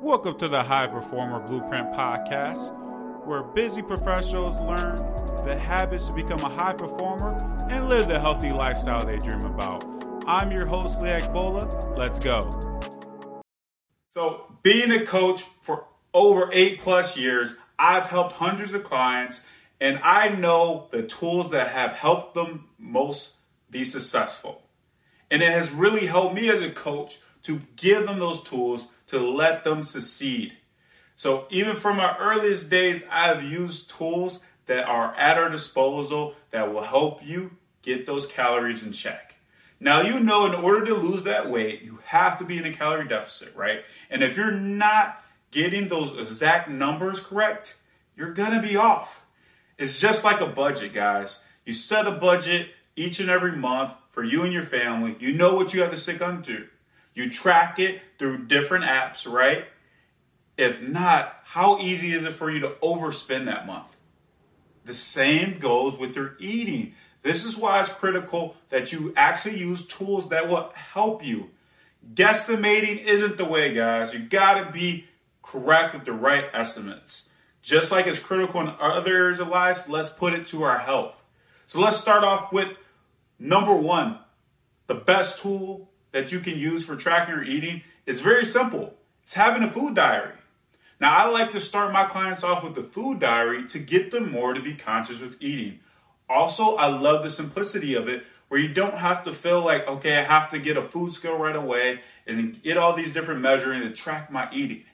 Welcome to the High Performer Blueprint Podcast, where busy professionals learn the habits to become a high performer and live the healthy lifestyle they dream about. I'm your host, Leak Bola. Let's go. So, being a coach for over eight plus years, I've helped hundreds of clients, and I know the tools that have helped them most be successful. And it has really helped me as a coach to give them those tools to let them succeed. So even from my earliest days, I've used tools that are at our disposal that will help you get those calories in check. Now, you know, in order to lose that weight, you have to be in a calorie deficit, right? And if you're not getting those exact numbers correct, you're gonna be off. It's just like a budget, guys. You set a budget each and every month for you and your family. You know what you have to stick under. You track it through different apps, right? If not, how easy is it for you to overspend that month? The same goes with your eating. This is why it's critical that you actually use tools that will help you. Guesstimating isn't the way, guys. You gotta be correct with the right estimates. Just like it's critical in other areas of life, let's put it to our health. So let's start off with number one the best tool that you can use for tracking your eating is very simple it's having a food diary. Now, I like to start my clients off with the food diary to get them more to be conscious with eating. Also, I love the simplicity of it where you don't have to feel like, okay, I have to get a food scale right away and get all these different measuring to track my eating.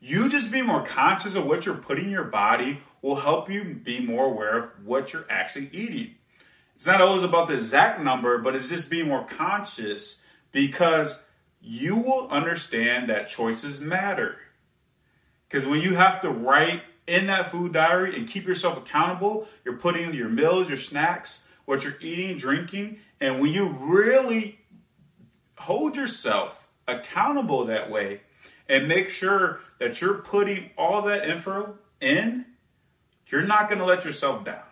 You just being more conscious of what you're putting in your body will help you be more aware of what you're actually eating. It's not always about the exact number, but it's just being more conscious because you will understand that choices matter. Because when you have to write in that food diary and keep yourself accountable, you're putting in your meals, your snacks, what you're eating, drinking, and when you really hold yourself accountable that way and make sure that you're putting all that info in, you're not going to let yourself down.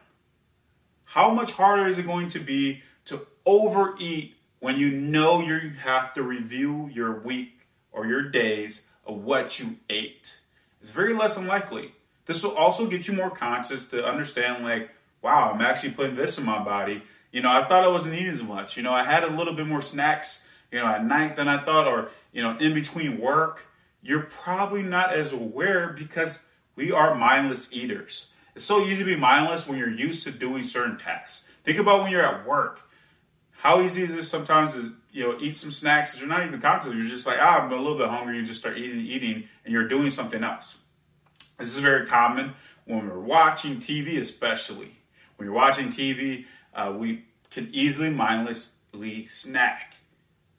How much harder is it going to be to overeat when you know you have to review your week or your days of what you ate? It's very less unlikely. This will also get you more conscious to understand, like, wow, I'm actually putting this in my body. You know, I thought I wasn't eating as much. You know, I had a little bit more snacks, you know, at night than I thought, or, you know, in between work. You're probably not as aware because we are mindless eaters. It's so easy to be mindless when you're used to doing certain tasks. Think about when you're at work. How easy is it sometimes to you know eat some snacks you're not even conscious. You're just like, ah, I'm a little bit hungry. You just start eating, eating, and you're doing something else. This is very common when we're watching TV, especially when you're watching TV. Uh, we can easily mindlessly snack.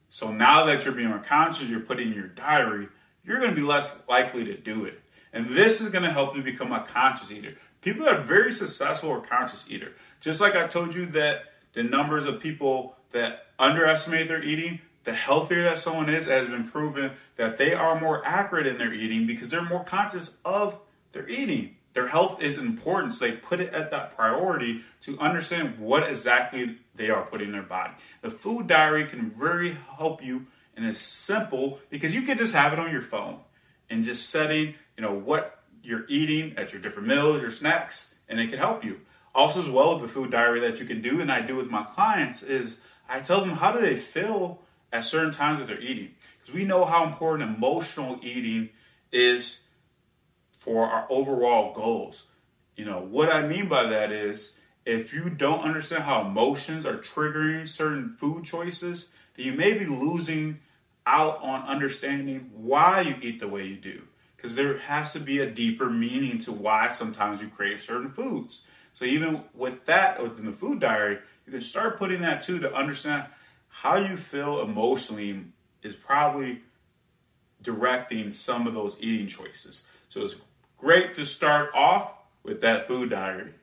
So now that you're being conscious, you're putting in your diary, you're going to be less likely to do it. And this is going to help you become a conscious eater. People that are very successful are conscious eater. Just like I told you that the numbers of people that underestimate their eating, the healthier that someone is, has been proven that they are more accurate in their eating because they're more conscious of their eating. Their health is important, so they put it at that priority to understand what exactly they are putting in their body. The food diary can really help you, and it's simple because you can just have it on your phone and just setting, you know, what you're eating at your different meals, your snacks, and it can help you. Also, as well, with the food diary that you can do, and I do with my clients, is I tell them how do they feel at certain times that they're eating. Because we know how important emotional eating is for our overall goals. You know, what I mean by that is if you don't understand how emotions are triggering certain food choices, then you may be losing out on understanding why you eat the way you do because there has to be a deeper meaning to why sometimes you crave certain foods. So even with that within the food diary, you can start putting that too to understand how you feel emotionally is probably directing some of those eating choices. So it's great to start off with that food diary.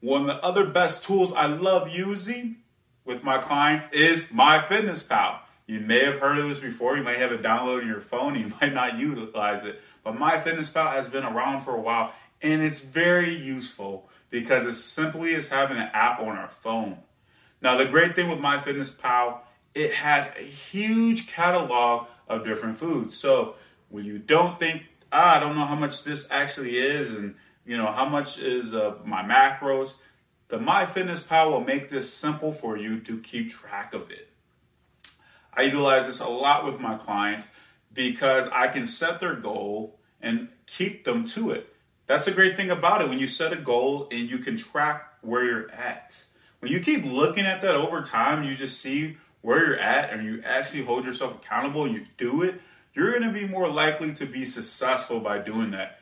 One of the other best tools I love using with my clients is MyFitnessPal. You may have heard of this before. You might have it downloaded your phone. You might not utilize it. But MyFitnessPal has been around for a while and it's very useful because it simply is having an app on our phone. Now, the great thing with MyFitnessPal, it has a huge catalog of different foods. So when you don't think, ah, I don't know how much this actually is, and you know how much is of my macros, the MyFitnessPal will make this simple for you to keep track of it. I utilize this a lot with my clients because I can set their goal and keep them to it. That's a great thing about it when you set a goal and you can track where you're at. When you keep looking at that over time, you just see where you're at and you actually hold yourself accountable and you do it, you're going to be more likely to be successful by doing that.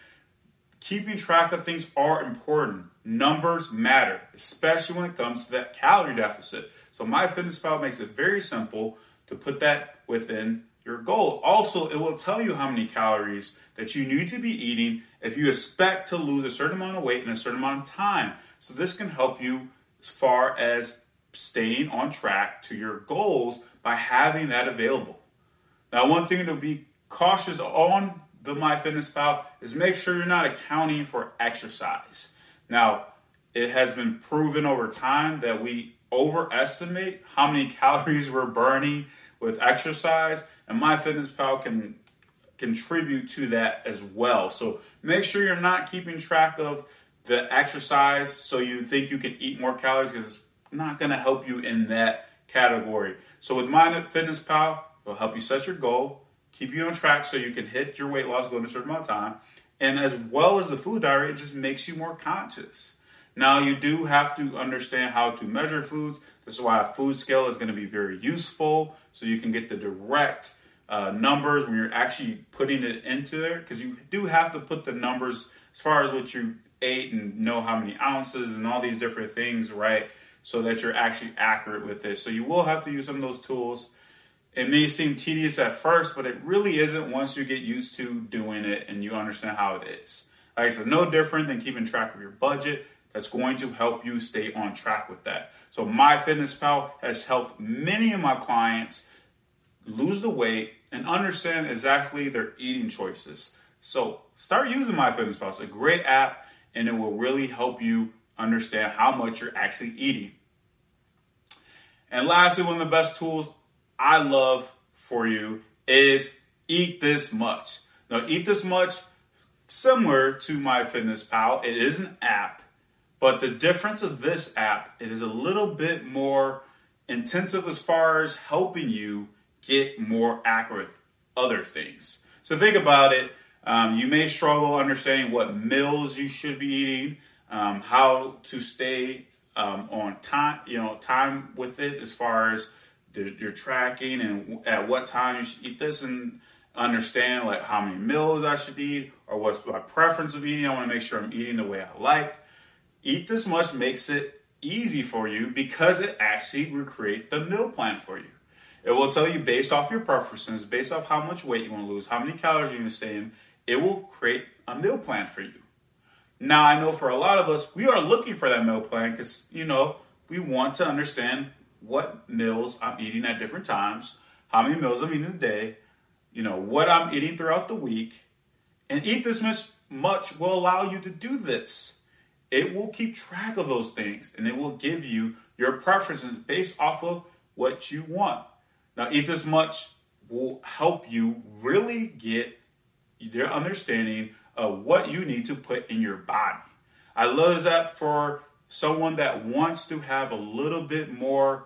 Keeping track of things are important. Numbers matter, especially when it comes to that calorie deficit. So MyFitnessPal makes it very simple to put that within your goal. Also, it will tell you how many calories that you need to be eating if you expect to lose a certain amount of weight in a certain amount of time. So this can help you as far as staying on track to your goals by having that available. Now, one thing to be cautious on the MyFitnessPal is make sure you're not accounting for exercise. Now, it has been proven over time that we overestimate how many calories we're burning with exercise, and MyFitnessPal can contribute to that as well. So make sure you're not keeping track of the exercise so you think you can eat more calories because it's not going to help you in that category. So with MyFitnessPal, it'll help you set your goal, keep you on track so you can hit your weight loss goal in a certain amount of time, and as well as the food diary, it just makes you more conscious. Now you do have to understand how to measure foods. This is why a food scale is going to be very useful, so you can get the direct uh, numbers when you're actually putting it into there, because you do have to put the numbers as far as what you ate and know how many ounces and all these different things, right? So that you're actually accurate with this. So you will have to use some of those tools. It may seem tedious at first, but it really isn't once you get used to doing it and you understand how it is. Like I said, no different than keeping track of your budget. That's going to help you stay on track with that. So MyFitnessPal has helped many of my clients lose the weight and understand exactly their eating choices. So start using my MyFitnessPal. It's a great app and it will really help you understand how much you're actually eating. And lastly, one of the best tools I love for you is Eat This Much. Now, Eat This Much, similar to MyFitnessPal, it is an app, but the difference of this app, it is a little bit more intensive as far as helping you get more accurate other things. So think about it. Um, you may struggle understanding what meals you should be eating, um, how to stay um, on time, you know, time with it as far as the, your tracking and at what time you should eat this, and understand like how many meals I should eat or what's my preference of eating. I want to make sure I'm eating the way I like. Eat this much makes it easy for you because it actually will create the meal plan for you. It will tell you based off your preferences, based off how much weight you want to lose, how many calories you want to stay in, it will create a meal plan for you. Now, I know for a lot of us, we are looking for that meal plan because, you know, we want to understand what meals I'm eating at different times, how many meals I'm eating a day, you know, what I'm eating throughout the week. And eat this much, much will allow you to do this. It will keep track of those things and it will give you your preferences based off of what you want. Now, eat this much will help you really get their understanding of what you need to put in your body. I love that for someone that wants to have a little bit more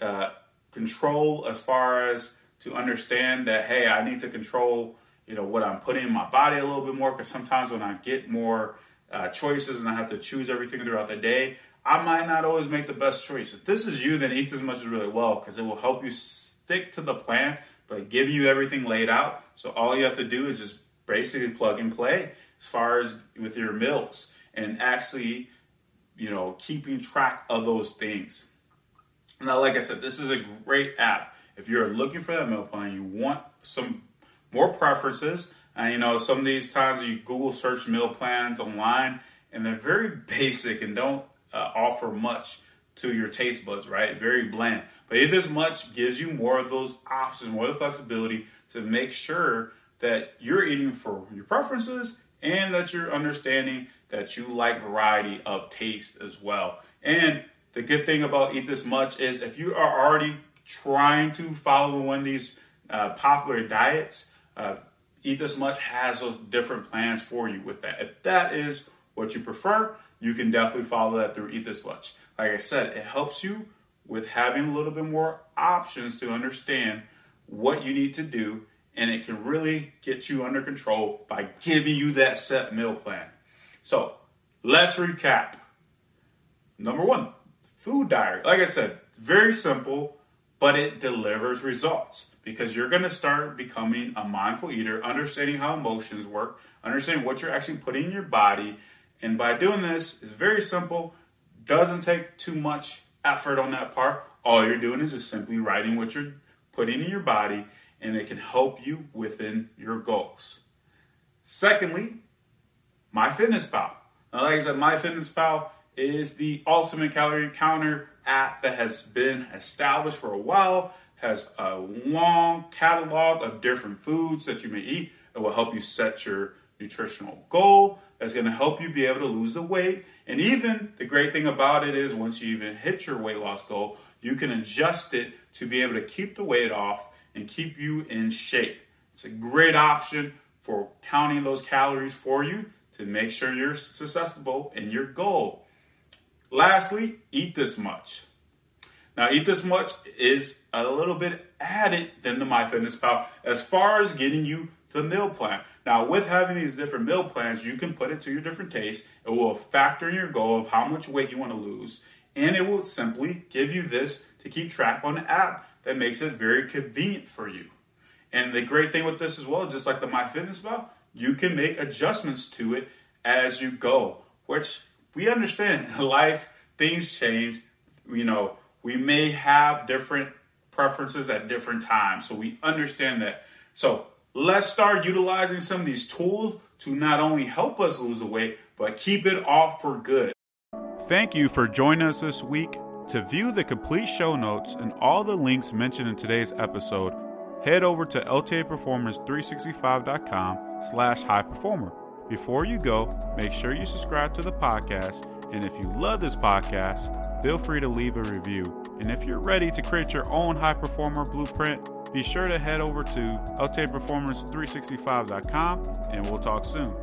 uh, control as far as to understand that hey, I need to control you know what I'm putting in my body a little bit more because sometimes when I get more uh, choices and I have to choose everything throughout the day, I might not always make the best choice. If this is you, then eat as much as really well because it will help you stick to the plan, but give you everything laid out. So all you have to do is just basically plug and play as far as with your meals and actually, you know, keeping track of those things. Now, like I said, this is a great app. If you're looking for that meal plan, you want some more preferences. You know, some of these times you Google search meal plans online, and they're very basic and don't uh, offer much to your taste buds, right? Very bland. But Eat This Much gives you more of those options, more of the flexibility to make sure that you're eating for your preferences and that you're understanding that you like variety of taste as well. And the good thing about Eat This Much is if you are already trying to follow one of these uh, popular diets, uh, Eat This Much has those different plans for you with that. If that is what you prefer, you can definitely follow that through Eat This Much. Like I said, it helps you with having a little bit more options to understand what you need to do, and it can really get you under control by giving you that set meal plan. So let's recap. Number one, food diary. Like I said, very simple, but it delivers results because you're going to start becoming a mindful eater, understanding how emotions work, understanding what you're actually putting in your body. And by doing this, it's very simple, doesn't take too much effort on that part. All you're doing is just simply writing what you're putting in your body, and it can help you within your goals. Secondly, MyFitnessPal. Now, like I said, MyFitnessPal is the ultimate calorie counter app that has been established for a while, has a long catalog of different foods that you may eat. It will help you set your nutritional goal. That's going to help you be able to lose the weight. And even the great thing about it is once you even hit your weight loss goal, you can adjust it to be able to keep the weight off and keep you in shape. It's a great option for counting those calories for you to make sure you're successful in your goal. Lastly, eat this much. Now, eat this much is a little bit added than the MyFitnessPal as far as getting you the meal plan. Now, with having these different meal plans, you can put it to your different tastes. It will factor in your goal of how much weight you want to lose, and it will simply give you this to keep track on the app that makes it very convenient for you. And the great thing with this as well, just like the MyFitnessPal, you can make adjustments to it as you go, which we understand life, things change. You know, we may have different preferences at different times. So we understand that. So let's start utilizing some of these tools to not only help us lose the weight, but keep it off for good. Thank you for joining us this week. To view the complete show notes and all the links mentioned in today's episode, head over to ltaperformance365.com slash high performer. Before you go, make sure you subscribe to the podcast. And if you love this podcast, feel free to leave a review. And if you're ready to create your own high performer blueprint, be sure to head over to ltaperformance365.com and we'll talk soon.